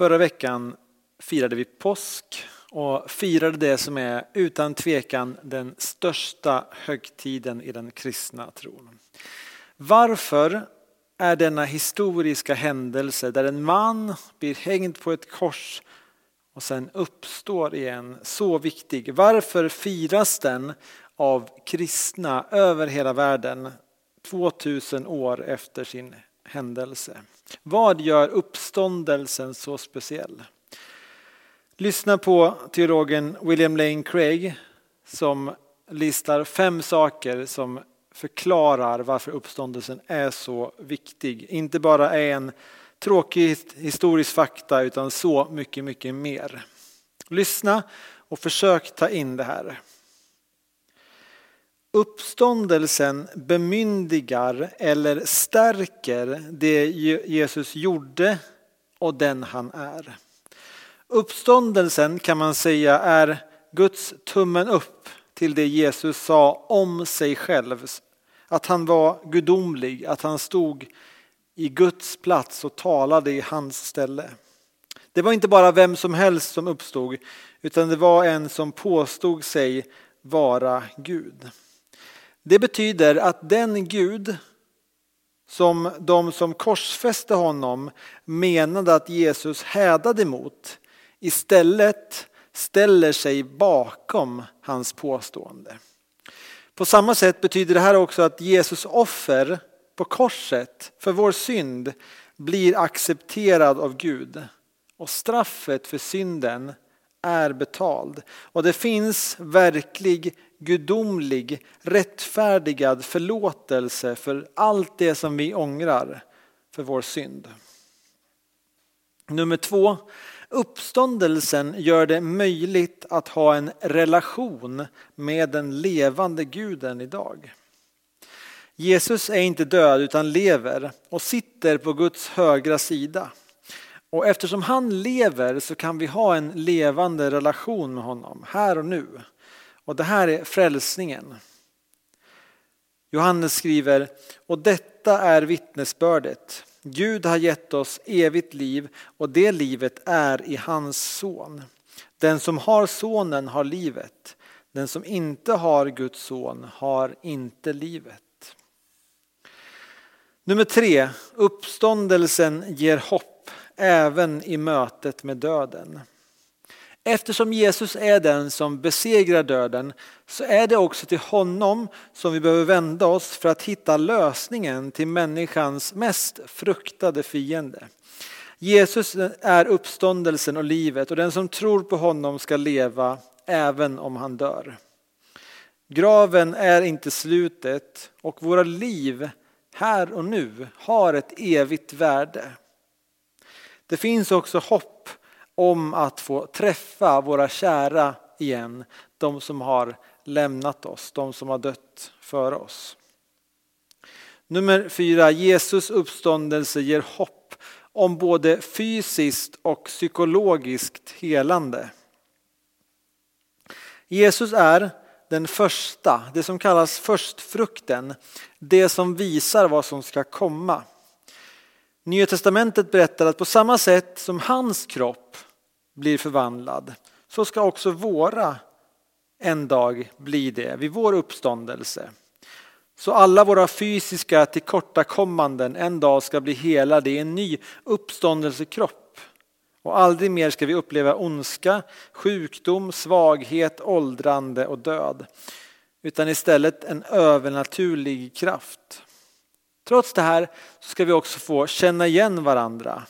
Förra veckan firade vi påsk och firade det som är utan tvekan den största högtiden i den kristna tron. Varför är denna historiska händelse där en man blir hängd på ett kors och sen uppstår igen så viktig? Varför firas den av kristna över hela världen 2000 år efter sin händelse? Vad gör uppståndelsen så speciell? Lyssna på teologen William Lane Craig som listar fem saker som förklarar varför uppståndelsen är så viktig. Inte bara är en tråkig historisk fakta utan så mycket, mycket mer. Lyssna och försök ta in det här. Uppståndelsen bemyndigar eller stärker det Jesus gjorde och den han är. Uppståndelsen kan man säga är Guds tummen upp till det Jesus sa om sig själv. Att han var gudomlig, att han stod i Guds plats och talade i hans ställe. Det var inte bara vem som helst som uppstod utan det var en som påstod sig vara Gud. Det betyder att den Gud som de som korsfäste honom menade att Jesus hädade mot istället ställer sig bakom hans påstående. På samma sätt betyder det här också att Jesus offer på korset för vår synd blir accepterad av Gud och straffet för synden är betald. Och det finns verklig gudomlig rättfärdigad förlåtelse för allt det som vi ångrar för vår synd. Nummer två, uppståndelsen gör det möjligt att ha en relation med den levande guden idag. Jesus är inte död utan lever och sitter på Guds högra sida. Och eftersom han lever så kan vi ha en levande relation med honom här och nu. Och det här är frälsningen. Johannes skriver, och detta är vittnesbördet. Gud har gett oss evigt liv och det livet är i hans son. Den som har sonen har livet. Den som inte har Guds son har inte livet. Nummer tre, uppståndelsen ger hopp även i mötet med döden. Eftersom Jesus är den som besegrar döden så är det också till honom som vi behöver vända oss för att hitta lösningen till människans mest fruktade fiende. Jesus är uppståndelsen och livet och den som tror på honom ska leva även om han dör. Graven är inte slutet och våra liv här och nu har ett evigt värde. Det finns också hopp om att få träffa våra kära igen, de som har lämnat oss, de som har dött för oss. Nummer fyra, Jesus uppståndelse ger hopp om både fysiskt och psykologiskt helande. Jesus är den första, det som kallas förstfrukten, det som visar vad som ska komma. Nya testamentet berättar att på samma sätt som hans kropp blir förvandlad så ska också våra en dag bli det vid vår uppståndelse. Så alla våra fysiska tillkortakommanden en dag ska bli helade i en ny uppståndelsekropp. Och aldrig mer ska vi uppleva ondska, sjukdom, svaghet, åldrande och död. Utan istället en övernaturlig kraft. Trots det här ska vi också få känna igen varandra.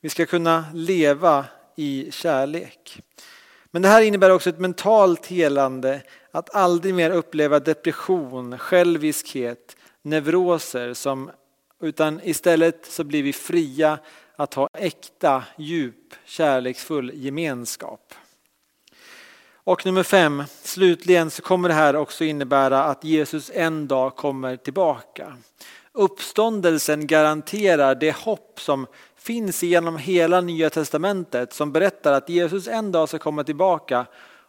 Vi ska kunna leva i kärlek. Men det här innebär också ett mentalt helande, att aldrig mer uppleva depression, själviskhet, neuroser, som, utan istället så blir vi fria att ha äkta, djup, kärleksfull gemenskap. Och nummer fem, slutligen så kommer det här också innebära att Jesus en dag kommer tillbaka. Uppståndelsen garanterar det hopp som finns genom hela nya testamentet som berättar att Jesus en dag ska komma tillbaka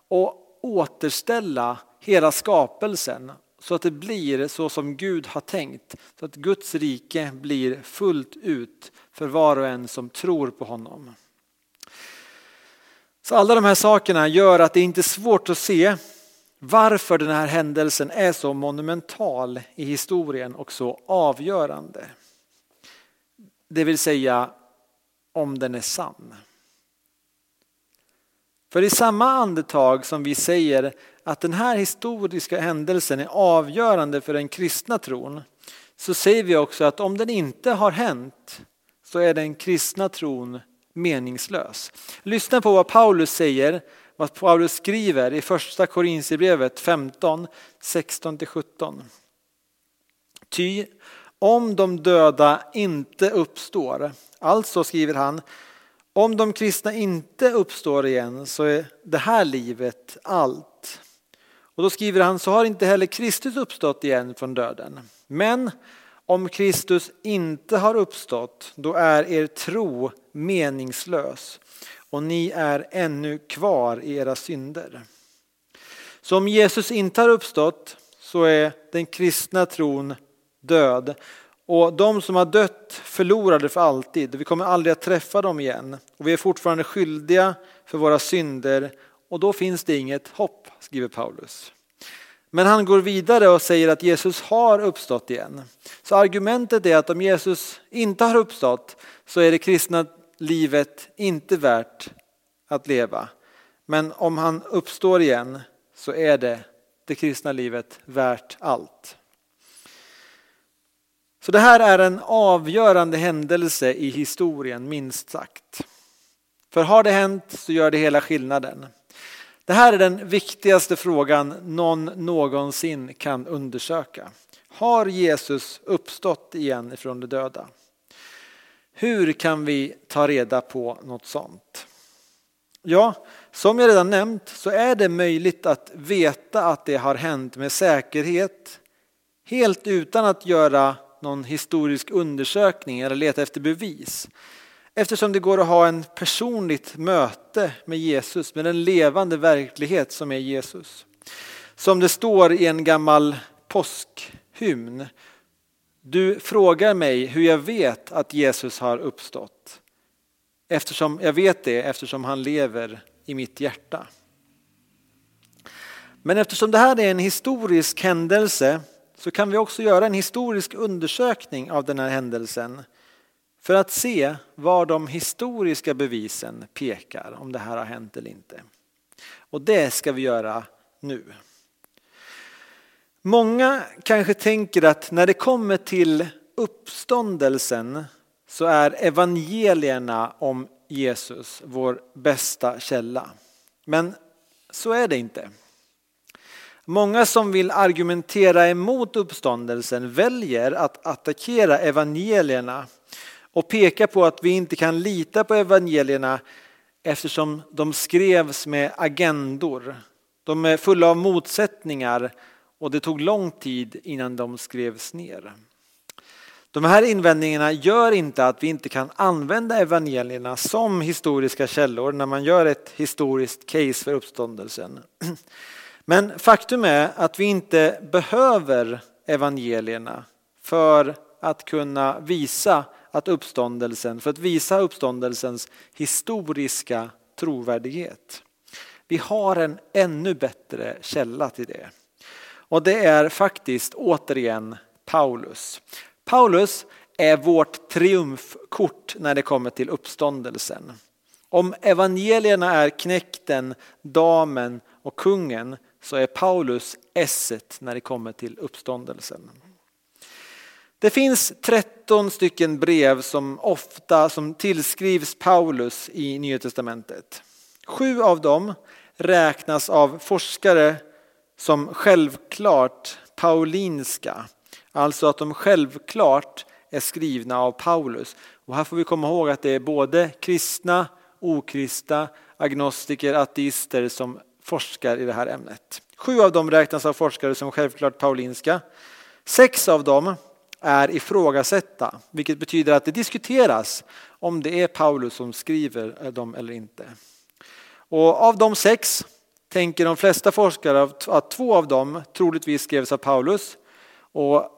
och återställa hela skapelsen så att det blir så som Gud har tänkt. Så att Guds rike blir fullt ut för var och en som tror på honom. Så alla de här sakerna gör att det inte är svårt att se varför den här händelsen är så monumental i historien och så avgörande. Det vill säga om den är sann. För i samma andetag som vi säger att den här historiska händelsen är avgörande för den kristna tron så säger vi också att om den inte har hänt så är den kristna tron meningslös. Lyssna på vad Paulus säger, vad Paulus skriver i första Korinthierbrevet 15, 16-17. Ty om de döda inte uppstår, alltså skriver han, om de kristna inte uppstår igen så är det här livet allt. Och då skriver han, så har inte heller Kristus uppstått igen från döden. Men om Kristus inte har uppstått, då är er tro meningslös och ni är ännu kvar i era synder. Så om Jesus inte har uppstått så är den kristna tron död och de som har dött förlorade för alltid. Vi kommer aldrig att träffa dem igen. Och vi är fortfarande skyldiga för våra synder och då finns det inget hopp, skriver Paulus. Men han går vidare och säger att Jesus har uppstått igen. Så argumentet är att om Jesus inte har uppstått så är det kristna livet inte värt att leva. Men om han uppstår igen så är det det kristna livet värt allt. Så det här är en avgörande händelse i historien minst sagt. För har det hänt så gör det hela skillnaden. Det här är den viktigaste frågan någon någonsin kan undersöka. Har Jesus uppstått igen ifrån de döda? Hur kan vi ta reda på något sånt? Ja, som jag redan nämnt så är det möjligt att veta att det har hänt med säkerhet helt utan att göra någon historisk undersökning eller leta efter bevis. Eftersom det går att ha en personligt möte med Jesus, med den levande verklighet som är Jesus. Som det står i en gammal påskhymn. Du frågar mig hur jag vet att Jesus har uppstått. Eftersom jag vet det eftersom han lever i mitt hjärta. Men eftersom det här är en historisk händelse så kan vi också göra en historisk undersökning av den här händelsen för att se var de historiska bevisen pekar om det här har hänt eller inte. Och det ska vi göra nu. Många kanske tänker att när det kommer till uppståndelsen så är evangelierna om Jesus vår bästa källa. Men så är det inte. Många som vill argumentera emot uppståndelsen väljer att attackera evangelierna och peka på att vi inte kan lita på evangelierna eftersom de skrevs med agendor. De är fulla av motsättningar och det tog lång tid innan de skrevs ner. De här invändningarna gör inte att vi inte kan använda evangelierna som historiska källor när man gör ett historiskt case för uppståndelsen. Men faktum är att vi inte behöver evangelierna för att kunna visa att uppståndelsen, för att visa uppståndelsens historiska trovärdighet. Vi har en ännu bättre källa till det. Och det är faktiskt återigen Paulus. Paulus är vårt triumfkort när det kommer till uppståndelsen. Om evangelierna är knäkten, damen och kungen så är Paulus esset när det kommer till uppståndelsen. Det finns 13 stycken brev som ofta som tillskrivs Paulus i Nya Testamentet. Sju av dem räknas av forskare som självklart paulinska. Alltså att de självklart är skrivna av Paulus. Och här får vi komma ihåg att det är både kristna, okristna, agnostiker, ateister som forskar i det här ämnet. Sju av dem räknas av forskare som självklart paulinska. Sex av dem är ifrågasätta, vilket betyder att det diskuteras om det är Paulus som skriver dem eller inte. Och av de sex tänker de flesta forskare att två av dem troligtvis skrevs av Paulus och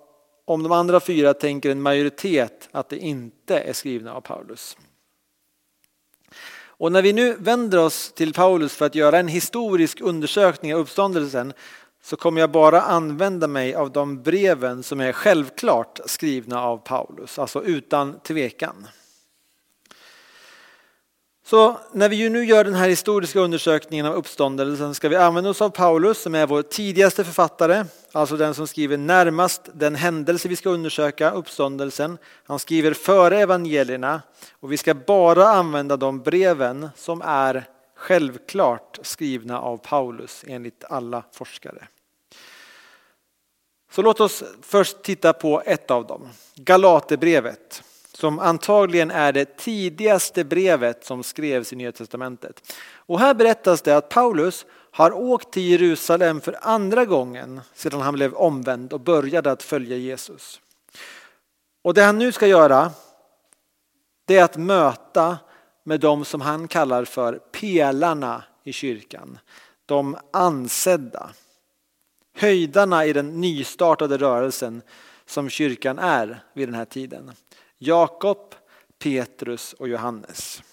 om de andra fyra tänker en majoritet att det inte är skrivna av Paulus. Och när vi nu vänder oss till Paulus för att göra en historisk undersökning av uppståndelsen så kommer jag bara använda mig av de breven som är självklart skrivna av Paulus, alltså utan tvekan. Så när vi ju nu gör den här historiska undersökningen av uppståndelsen ska vi använda oss av Paulus som är vår tidigaste författare, alltså den som skriver närmast den händelse vi ska undersöka, uppståndelsen. Han skriver före evangelierna och vi ska bara använda de breven som är självklart skrivna av Paulus enligt alla forskare. Så låt oss först titta på ett av dem, Galaterbrevet som antagligen är det tidigaste brevet som skrevs i Nya Testamentet. Och här berättas det att Paulus har åkt till Jerusalem för andra gången sedan han blev omvänd och började att följa Jesus. Och det han nu ska göra det är att möta med de som han kallar för pelarna i kyrkan. De ansedda. Höjdarna i den nystartade rörelsen som kyrkan är vid den här tiden. Jakob, Petrus och Johannes.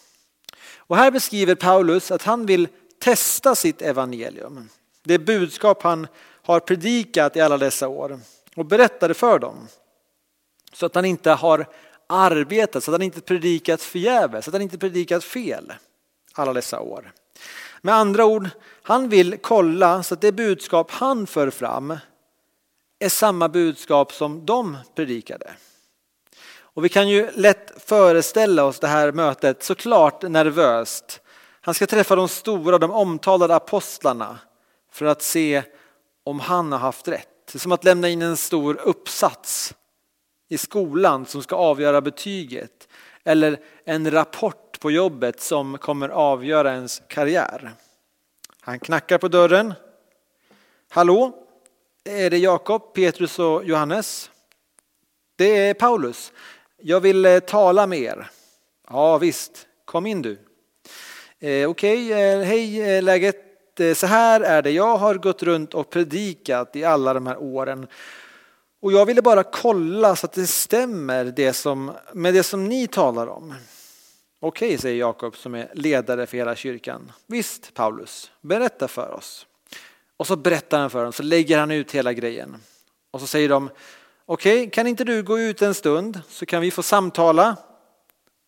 Och här beskriver Paulus att han vill testa sitt evangelium. Det budskap han har predikat i alla dessa år och berättade för dem. Så att han inte har arbetat, så att han inte predikat förgäves, så att han inte predikat fel alla dessa år. Med andra ord, han vill kolla så att det budskap han för fram är samma budskap som de predikade. Och vi kan ju lätt föreställa oss det här mötet såklart nervöst. Han ska träffa de stora, de omtalade apostlarna för att se om han har haft rätt. Det är som att lämna in en stor uppsats i skolan som ska avgöra betyget. Eller en rapport på jobbet som kommer avgöra ens karriär. Han knackar på dörren. Hallå, är det Jakob, Petrus och Johannes? Det är Paulus. Jag vill eh, tala med er. Ja visst, kom in du. Eh, Okej, okay, eh, hej eh, läget. Eh, så här är det, jag har gått runt och predikat i alla de här åren. Och jag ville bara kolla så att det stämmer det som, med det som ni talar om. Okej, okay, säger Jakob som är ledare för hela kyrkan. Visst Paulus, berätta för oss. Och så berättar han för dem, så lägger han ut hela grejen. Och så säger de, Okej, okay, kan inte du gå ut en stund så kan vi få samtala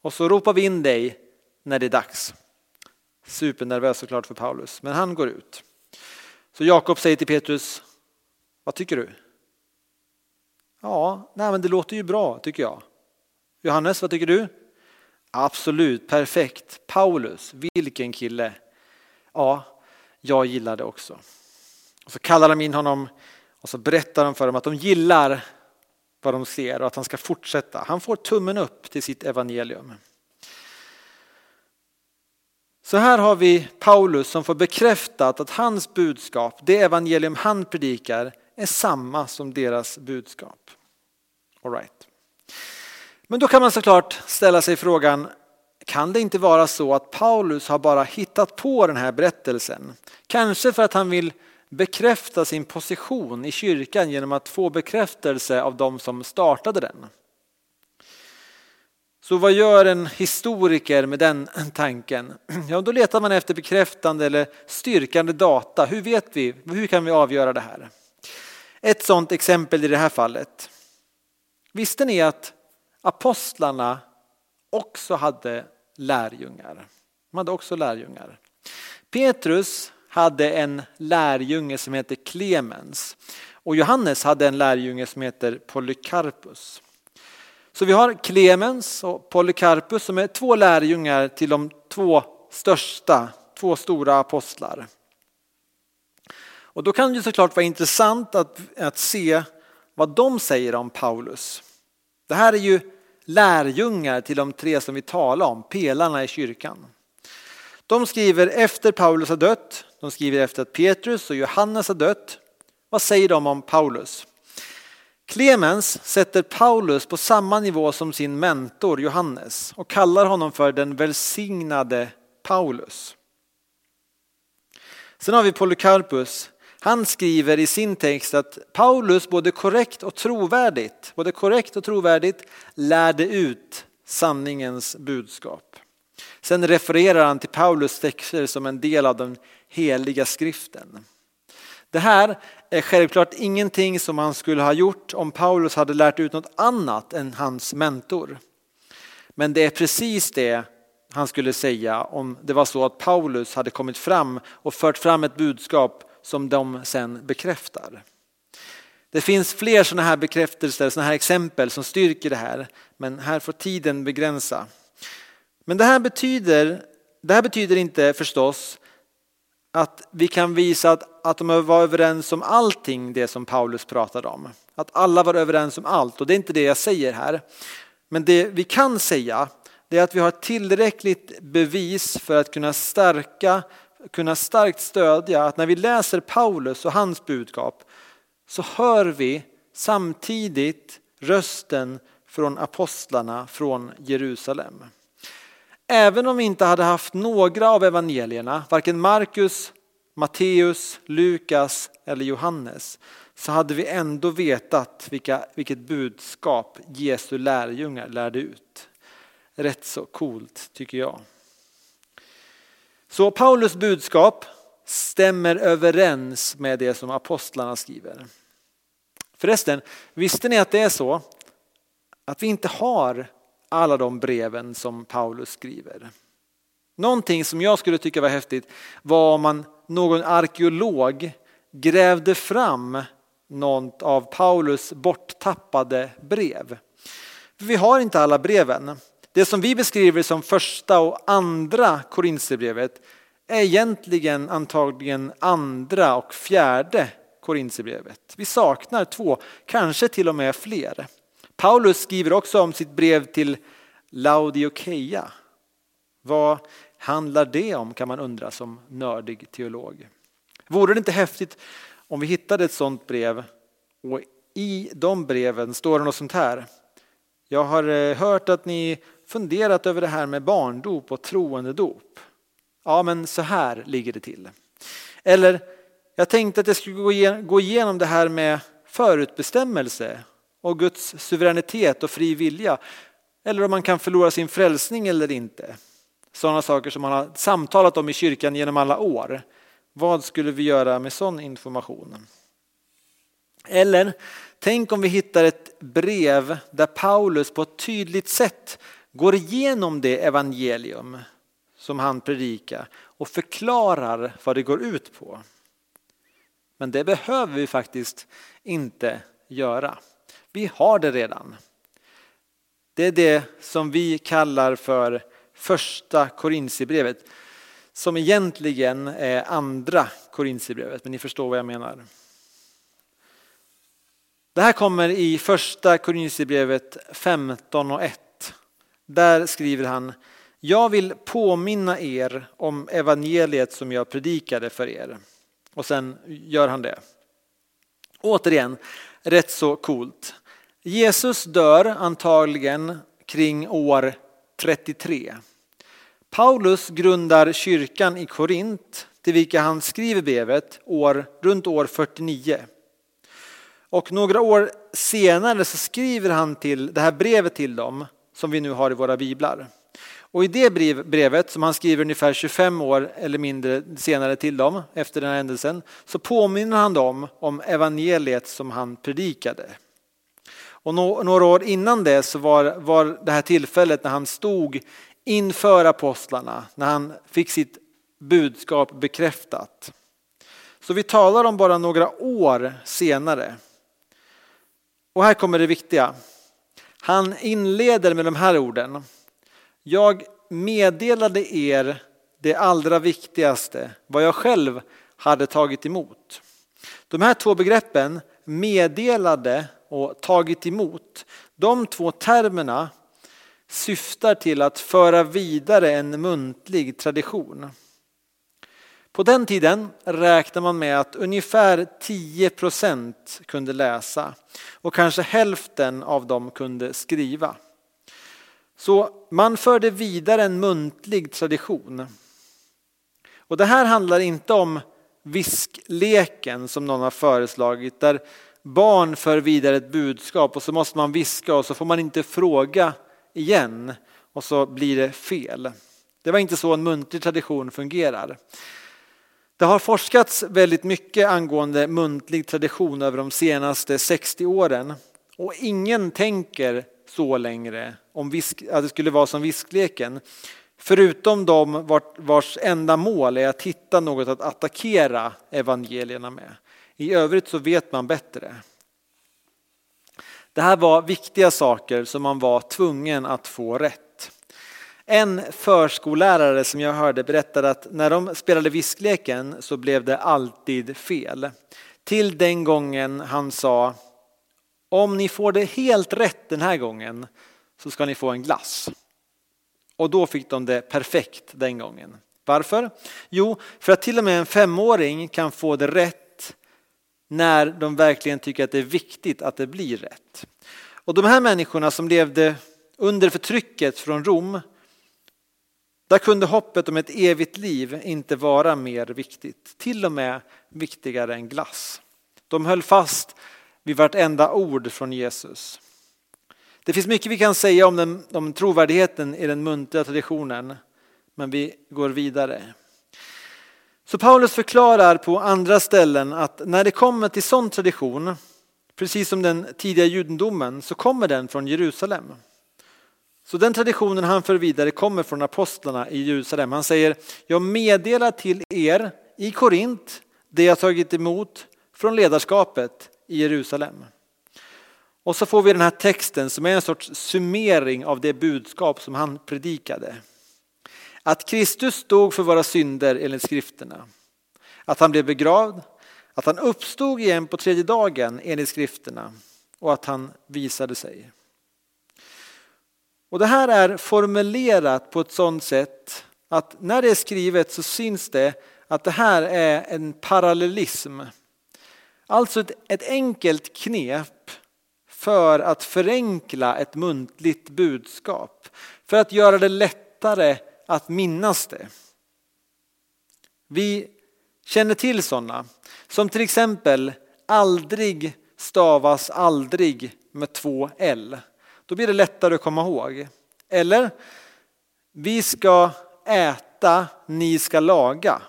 och så ropar vi in dig när det är dags. Supernervös såklart för Paulus, men han går ut. Så Jakob säger till Petrus, vad tycker du? Ja, nej men det låter ju bra tycker jag. Johannes, vad tycker du? Absolut, perfekt. Paulus, vilken kille. Ja, jag gillar det också. Och så kallar de in honom och så berättar de för dem att de gillar vad de ser och att han ska fortsätta. Han får tummen upp till sitt evangelium. Så här har vi Paulus som får bekräftat att hans budskap, det evangelium han predikar, är samma som deras budskap. All right. Men då kan man såklart ställa sig frågan, kan det inte vara så att Paulus har bara hittat på den här berättelsen? Kanske för att han vill bekräfta sin position i kyrkan genom att få bekräftelse av de som startade den. Så vad gör en historiker med den tanken? Ja, då letar man efter bekräftande eller styrkande data. Hur vet vi? Hur kan vi avgöra det här? Ett sådant exempel i det här fallet. Visste ni att apostlarna också hade lärjungar? De hade också lärjungar. Petrus hade en lärjunge som heter Clemens och Johannes hade en lärjunge som heter Polycarpus. Så vi har Clemens och Polycarpus som är två lärjungar till de två största, två stora apostlar. Och då kan det såklart vara intressant att, att se vad de säger om Paulus. Det här är ju lärjungar till de tre som vi talar om, pelarna i kyrkan. De skriver efter Paulus har dött, de skriver efter att Petrus och Johannes har dött. Vad säger de om Paulus? Clemens sätter Paulus på samma nivå som sin mentor Johannes och kallar honom för den välsignade Paulus. Sen har vi Polycarpus. Han skriver i sin text att Paulus både korrekt och trovärdigt, både korrekt och trovärdigt lärde ut sanningens budskap. Sen refererar han till Paulus texter som en del av den heliga skriften. Det här är självklart ingenting som han skulle ha gjort om Paulus hade lärt ut något annat än hans mentor. Men det är precis det han skulle säga om det var så att Paulus hade kommit fram och fört fram ett budskap som de sen bekräftar. Det finns fler sådana här bekräftelser, sådana här exempel som styrker det här, men här får tiden begränsa. Men det här betyder, det här betyder inte förstås att vi kan visa att, att de var överens om allting det som Paulus pratade om. Att alla var överens om allt och det är inte det jag säger här. Men det vi kan säga det är att vi har tillräckligt bevis för att kunna stärka, kunna starkt stödja att när vi läser Paulus och hans budskap så hör vi samtidigt rösten från apostlarna från Jerusalem. Även om vi inte hade haft några av evangelierna, varken Markus, Matteus, Lukas eller Johannes, så hade vi ändå vetat vilka, vilket budskap Jesu lärjungar lärde ut. Rätt så coolt tycker jag. Så Paulus budskap stämmer överens med det som apostlarna skriver. Förresten, visste ni att det är så att vi inte har alla de breven som Paulus skriver? Någonting som jag skulle tycka var häftigt var om man, någon arkeolog grävde fram något av Paulus borttappade brev. Vi har inte alla breven. Det som vi beskriver som första och andra Korinthierbrevet är egentligen antagligen andra och fjärde Korinthierbrevet. Vi saknar två, kanske till och med fler. Paulus skriver också om sitt brev till Laodikeia. Vad handlar det om kan man undra som nördig teolog. Vore det inte häftigt om vi hittade ett sådant brev och i de breven står det något sånt här. Jag har eh, hört att ni funderat över det här med barndop och troendedop. Ja, men så här ligger det till. Eller jag tänkte att jag skulle gå igenom det här med förutbestämmelse och Guds suveränitet och fri vilja. Eller om man kan förlora sin frälsning eller inte. Sådana saker som man har samtalat om i kyrkan genom alla år. Vad skulle vi göra med sån information? Eller tänk om vi hittar ett brev där Paulus på ett tydligt sätt går igenom det evangelium som han predikar och förklarar vad det går ut på. Men det behöver vi faktiskt inte göra. Vi har det redan. Det är det som vi kallar för första Korintierbrevet som egentligen är andra Korintierbrevet, men ni förstår vad jag menar. Det här kommer i första Korintierbrevet 15 och 1. Där skriver han Jag vill påminna er om evangeliet som jag predikade för er. Och sen gör han det. Återigen, rätt så coolt. Jesus dör antagligen kring år 33. Paulus grundar kyrkan i Korint till vilka han skriver brevet år, runt år 49. Och några år senare så skriver han till det här brevet till dem som vi nu har i våra biblar. Och i det brevet som han skriver ungefär 25 år eller mindre senare till dem efter den här händelsen så påminner han dem om evangeliet som han predikade. Och några år innan det så var, var det här tillfället när han stod inför apostlarna, när han fick sitt budskap bekräftat. Så vi talar om bara några år senare. Och här kommer det viktiga. Han inleder med de här orden. Jag meddelade er det allra viktigaste, vad jag själv hade tagit emot. De här två begreppen, meddelade och tagit emot, de två termerna syftar till att föra vidare en muntlig tradition. På den tiden räknar man med att ungefär 10 procent kunde läsa och kanske hälften av dem kunde skriva. Så man förde vidare en muntlig tradition. Och det här handlar inte om viskleken som någon har föreslagit där barn för vidare ett budskap och så måste man viska och så får man inte fråga igen och så blir det fel. Det var inte så en muntlig tradition fungerar. Det har forskats väldigt mycket angående muntlig tradition över de senaste 60 åren och ingen tänker så längre om visk, att det skulle vara som viskleken. Förutom de vars enda mål är att hitta något att attackera evangelierna med. I övrigt så vet man bättre. Det här var viktiga saker som man var tvungen att få rätt. En förskollärare som jag hörde berättade att när de spelade viskleken så blev det alltid fel. Till den gången han sa om ni får det helt rätt den här gången så ska ni få en glass. Och då fick de det perfekt den gången. Varför? Jo, för att till och med en femåring kan få det rätt när de verkligen tycker att det är viktigt att det blir rätt. Och de här människorna som levde under förtrycket från Rom, där kunde hoppet om ett evigt liv inte vara mer viktigt, till och med viktigare än glass. De höll fast vid vartenda ord från Jesus. Det finns mycket vi kan säga om, den, om trovärdigheten i den muntliga traditionen, men vi går vidare. Så Paulus förklarar på andra ställen att när det kommer till sån tradition, precis som den tidiga judendomen, så kommer den från Jerusalem. Så den traditionen han för vidare kommer från apostlarna i Jerusalem. Han säger, jag meddelar till er i Korint det jag tagit emot från ledarskapet i Jerusalem. Och så får vi den här texten som är en sorts summering av det budskap som han predikade. Att Kristus dog för våra synder enligt skrifterna. Att han blev begravd, att han uppstod igen på tredje dagen enligt skrifterna och att han visade sig. Och det här är formulerat på ett sådant sätt att när det är skrivet så syns det att det här är en parallellism. Alltså ett, ett enkelt knep för att förenkla ett muntligt budskap. För att göra det lättare att minnas det. Vi känner till sådana som till exempel aldrig stavas aldrig med två L. Då blir det lättare att komma ihåg. Eller vi ska äta, ni ska laga.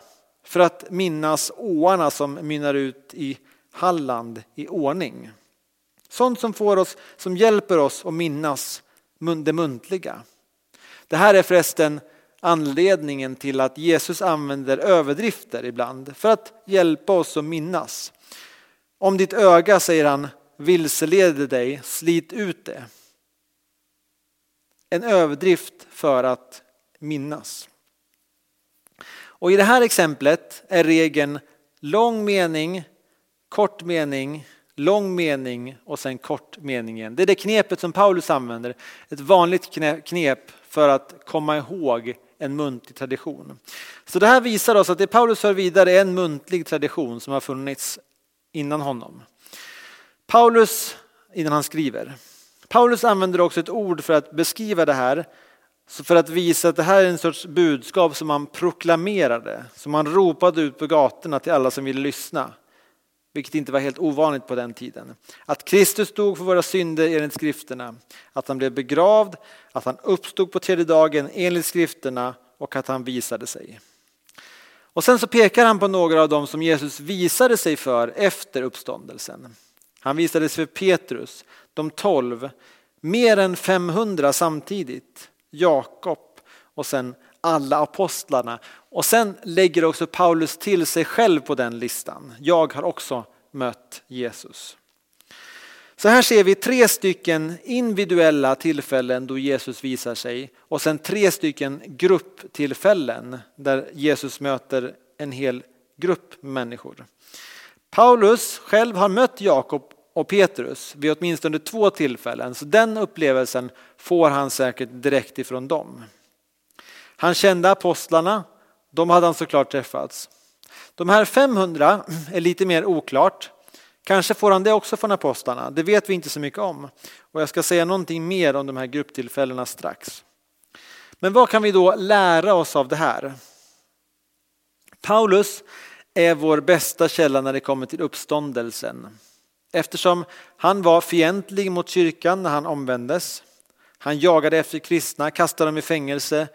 För att minnas åarna som mynnar ut i Halland i ordning. Sånt som, får oss, som hjälper oss att minnas det muntliga. Det här är förresten anledningen till att Jesus använder överdrifter ibland för att hjälpa oss att minnas. Om ditt öga, säger han, vilseleder dig, slit ut det. En överdrift för att minnas. Och i det här exemplet är regeln lång mening, kort mening, lång mening och sen kort mening igen. Det är det knepet som Paulus använder. Ett vanligt knep för att komma ihåg en muntlig tradition. Så det här visar oss att det Paulus för vidare är en muntlig tradition som har funnits innan honom. Paulus, innan han skriver. Paulus använder också ett ord för att beskriva det här. För att visa att det här är en sorts budskap som han proklamerade, som han ropade ut på gatorna till alla som ville lyssna vilket inte var helt ovanligt på den tiden. Att Kristus dog för våra synder enligt skrifterna, att han blev begravd, att han uppstod på tredje dagen enligt skrifterna och att han visade sig. Och sen så pekar han på några av dem som Jesus visade sig för efter uppståndelsen. Han visade sig för Petrus, de tolv, mer än 500 samtidigt, Jakob och sen alla apostlarna. Och sen lägger också Paulus till sig själv på den listan. Jag har också mött Jesus. Så här ser vi tre stycken individuella tillfällen då Jesus visar sig och sen tre stycken grupptillfällen där Jesus möter en hel grupp människor. Paulus själv har mött Jakob och Petrus vid åtminstone två tillfällen så den upplevelsen får han säkert direkt ifrån dem. Han kände apostlarna, de hade han såklart träffats. De här 500 är lite mer oklart. Kanske får han det också från apostlarna, det vet vi inte så mycket om. Och jag ska säga någonting mer om de här grupptillfällena strax. Men vad kan vi då lära oss av det här? Paulus är vår bästa källa när det kommer till uppståndelsen. Eftersom han var fientlig mot kyrkan när han omvändes. Han jagade efter kristna, kastade dem i fängelse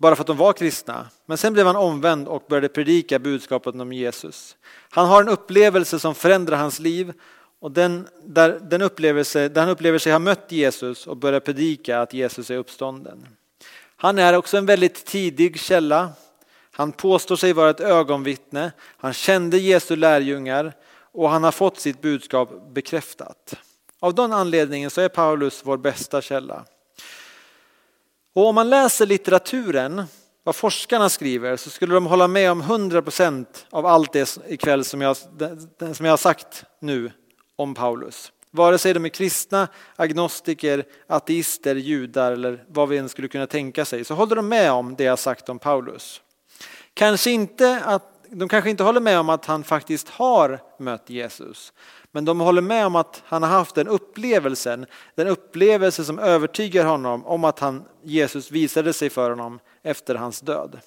bara för att de var kristna. Men sen blev han omvänd och började predika budskapet om Jesus. Han har en upplevelse som förändrar hans liv och den, där, den upplevelse, där han upplever sig ha mött Jesus och börjar predika att Jesus är uppstånden. Han är också en väldigt tidig källa. Han påstår sig vara ett ögonvittne. Han kände Jesu lärjungar och han har fått sitt budskap bekräftat. Av den anledningen så är Paulus vår bästa källa. Och om man läser litteraturen, vad forskarna skriver, så skulle de hålla med om 100% av allt det ikväll som jag, som jag har sagt nu om Paulus. Vare sig de är kristna, agnostiker, ateister, judar eller vad vi än skulle kunna tänka sig så håller de med om det jag sagt om Paulus. Kanske inte att, de kanske inte håller med om att han faktiskt har mött Jesus. Men de håller med om att han har haft den upplevelsen, den upplevelse som övertygar honom om att han, Jesus visade sig för honom efter hans död.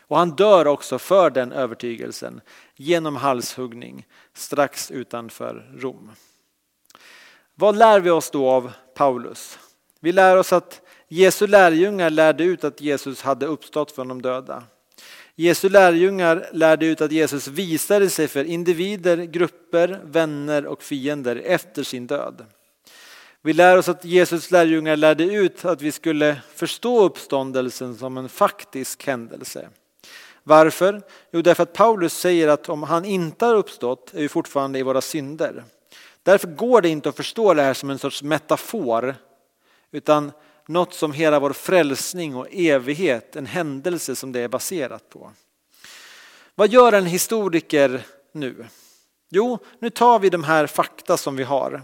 Och han dör också för den övertygelsen genom halshuggning strax utanför Rom. Vad lär vi oss då av Paulus? Vi lär oss att Jesu lärjungar lärde ut att Jesus hade uppstått från de döda. Jesu lärjungar lärde ut att Jesus visade sig för individer, grupper, vänner och fiender efter sin död. Vi lär oss att Jesus lärjungar lärde ut att vi skulle förstå uppståndelsen som en faktisk händelse. Varför? Jo, därför att Paulus säger att om han inte har uppstått är vi fortfarande i våra synder. Därför går det inte att förstå det här som en sorts metafor, utan något som hela vår frälsning och evighet, en händelse som det är baserat på. Vad gör en historiker nu? Jo, nu tar vi de här fakta som vi har.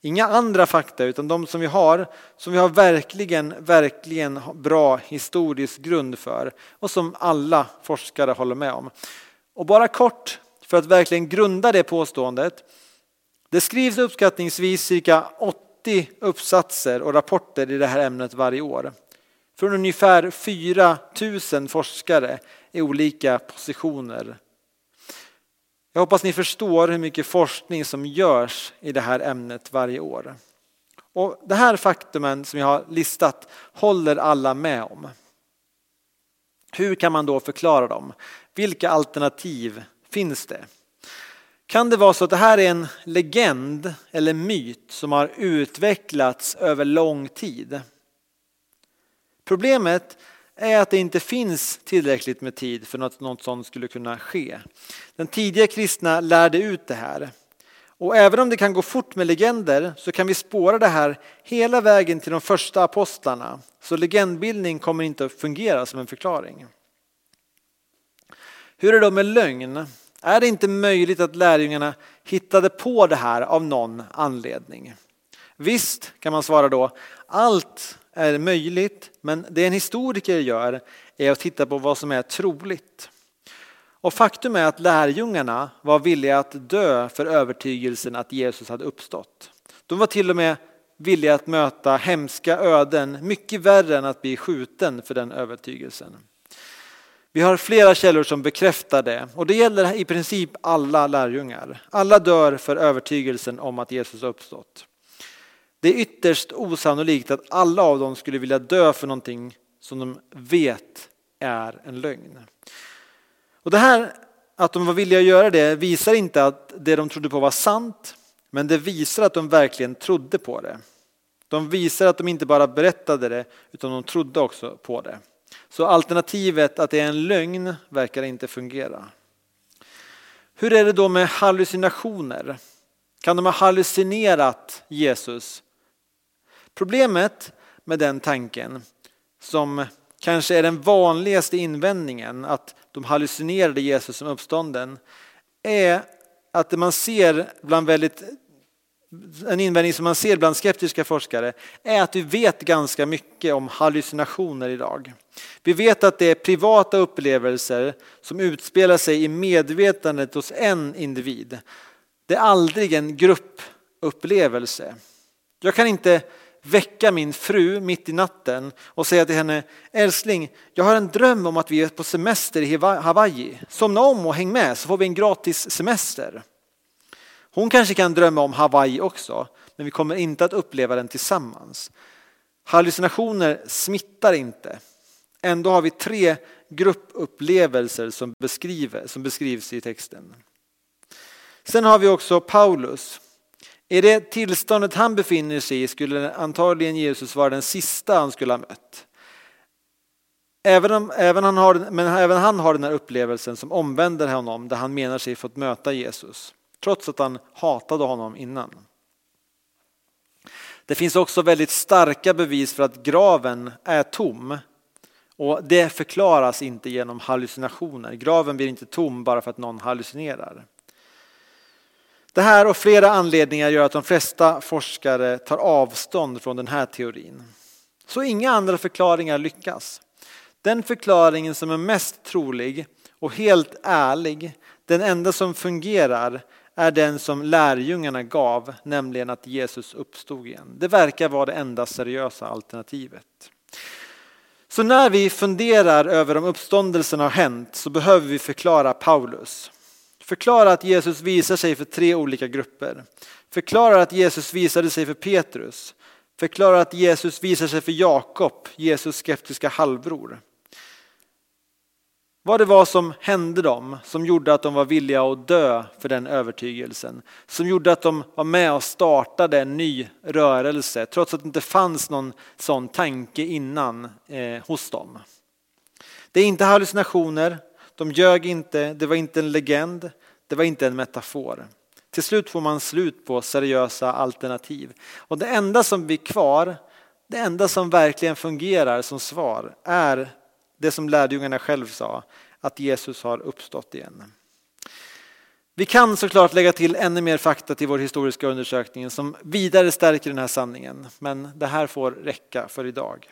Inga andra fakta utan de som vi har, som vi har verkligen, verkligen bra historisk grund för och som alla forskare håller med om. Och bara kort för att verkligen grunda det påståendet. Det skrivs uppskattningsvis cirka 80 uppsatser och rapporter i det här ämnet varje år. Från ungefär 4 000 forskare i olika positioner. Jag hoppas ni förstår hur mycket forskning som görs i det här ämnet varje år. Och det här faktumen som jag har listat håller alla med om. Hur kan man då förklara dem? Vilka alternativ finns det? Kan det vara så att det här är en legend eller myt som har utvecklats över lång tid? Problemet är att det inte finns tillräckligt med tid för att något sånt skulle kunna ske. Den tidiga kristna lärde ut det här. Och även om det kan gå fort med legender så kan vi spåra det här hela vägen till de första apostlarna. Så legendbildning kommer inte att fungera som en förklaring. Hur är det då med lögn? Är det inte möjligt att lärjungarna hittade på det här av någon anledning? Visst, kan man svara då, allt är möjligt, men det en historiker gör är att titta på vad som är troligt. Och faktum är att lärjungarna var villiga att dö för övertygelsen att Jesus hade uppstått. De var till och med villiga att möta hemska öden, mycket värre än att bli skjuten för den övertygelsen. Vi har flera källor som bekräftar det och det gäller i princip alla lärjungar. Alla dör för övertygelsen om att Jesus har uppstått. Det är ytterst osannolikt att alla av dem skulle vilja dö för någonting som de vet är en lögn. Och det här att de var villiga att göra det visar inte att det de trodde på var sant, men det visar att de verkligen trodde på det. De visar att de inte bara berättade det, utan de trodde också på det. Så alternativet att det är en lögn verkar inte fungera. Hur är det då med hallucinationer? Kan de ha hallucinerat Jesus? Problemet med den tanken, som kanske är den vanligaste invändningen, att de hallucinerade Jesus som uppstånden, är att det man ser bland väldigt en invändning som man ser bland skeptiska forskare är att vi vet ganska mycket om hallucinationer idag. Vi vet att det är privata upplevelser som utspelar sig i medvetandet hos en individ. Det är aldrig en gruppupplevelse. Jag kan inte väcka min fru mitt i natten och säga till henne, älskling, jag har en dröm om att vi är på semester i Hawaii. Somna om och häng med så får vi en gratis semester. Hon kanske kan drömma om Hawaii också, men vi kommer inte att uppleva den tillsammans. Hallucinationer smittar inte. Ändå har vi tre gruppupplevelser som, beskriver, som beskrivs i texten. Sen har vi också Paulus. I det tillståndet han befinner sig i skulle antagligen Jesus vara den sista han skulle ha mött. Även, om, även, han har, men även han har den här upplevelsen som omvänder honom där han menar sig fått möta Jesus. Trots att han hatade honom innan. Det finns också väldigt starka bevis för att graven är tom. Och det förklaras inte genom hallucinationer. Graven blir inte tom bara för att någon hallucinerar. Det här och flera anledningar gör att de flesta forskare tar avstånd från den här teorin. Så inga andra förklaringar lyckas. Den förklaringen som är mest trolig och helt ärlig, den enda som fungerar, är den som lärjungarna gav, nämligen att Jesus uppstod igen. Det verkar vara det enda seriösa alternativet. Så när vi funderar över om uppståndelsen har hänt så behöver vi förklara Paulus. Förklara att Jesus visar sig för tre olika grupper. Förklara att Jesus visade sig för Petrus. Förklara att Jesus visar sig för Jakob, Jesus skeptiska halvbror. Vad det var som hände dem som gjorde att de var villiga att dö för den övertygelsen. Som gjorde att de var med och startade en ny rörelse trots att det inte fanns någon sån tanke innan eh, hos dem. Det är inte hallucinationer, de ljög inte, det var inte en legend, det var inte en metafor. Till slut får man slut på seriösa alternativ. Och det enda som blir kvar, det enda som verkligen fungerar som svar är det som lärjungarna själv sa, att Jesus har uppstått igen. Vi kan såklart lägga till ännu mer fakta till vår historiska undersökning som vidare stärker den här sanningen, men det här får räcka för idag.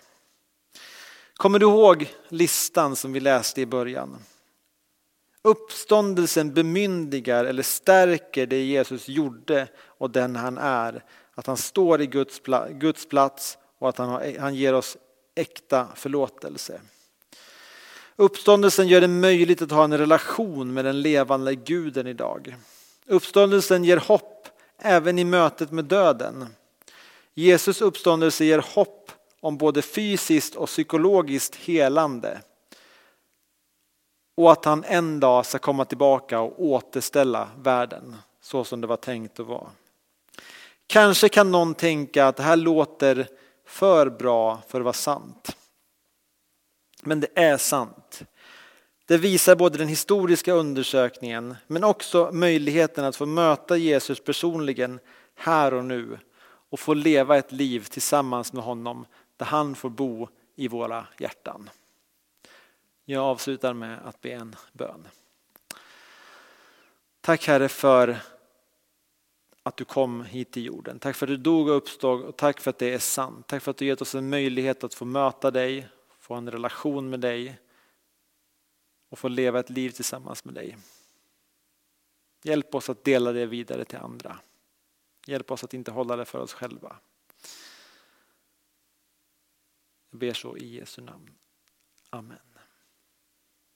Kommer du ihåg listan som vi läste i början? Uppståndelsen bemyndigar eller stärker det Jesus gjorde och den han är. Att han står i Guds, plats och att han, han ger oss äkta förlåtelse. Uppståndelsen gör det möjligt att ha en relation med den levande guden idag. Uppståndelsen ger hopp även i mötet med döden. Jesus uppståndelse ger hopp om både fysiskt och psykologiskt helande. Och att han en dag ska komma tillbaka och återställa världen så som det var tänkt att vara. Kanske kan någon tänka att det här låter för bra för att vara sant. Men det är sant. Det visar både den historiska undersökningen men också möjligheten att få möta Jesus personligen här och nu och få leva ett liv tillsammans med honom där han får bo i våra hjärtan. Jag avslutar med att be en bön. Tack Herre för att du kom hit till jorden. Tack för att du dog och uppstod och tack för att det är sant. Tack för att du gett oss en möjlighet att få möta dig, få en relation med dig och få leva ett liv tillsammans med dig. Hjälp oss att dela det vidare till andra. Hjälp oss att inte hålla det för oss själva. Jag ber så i Jesu namn. Amen.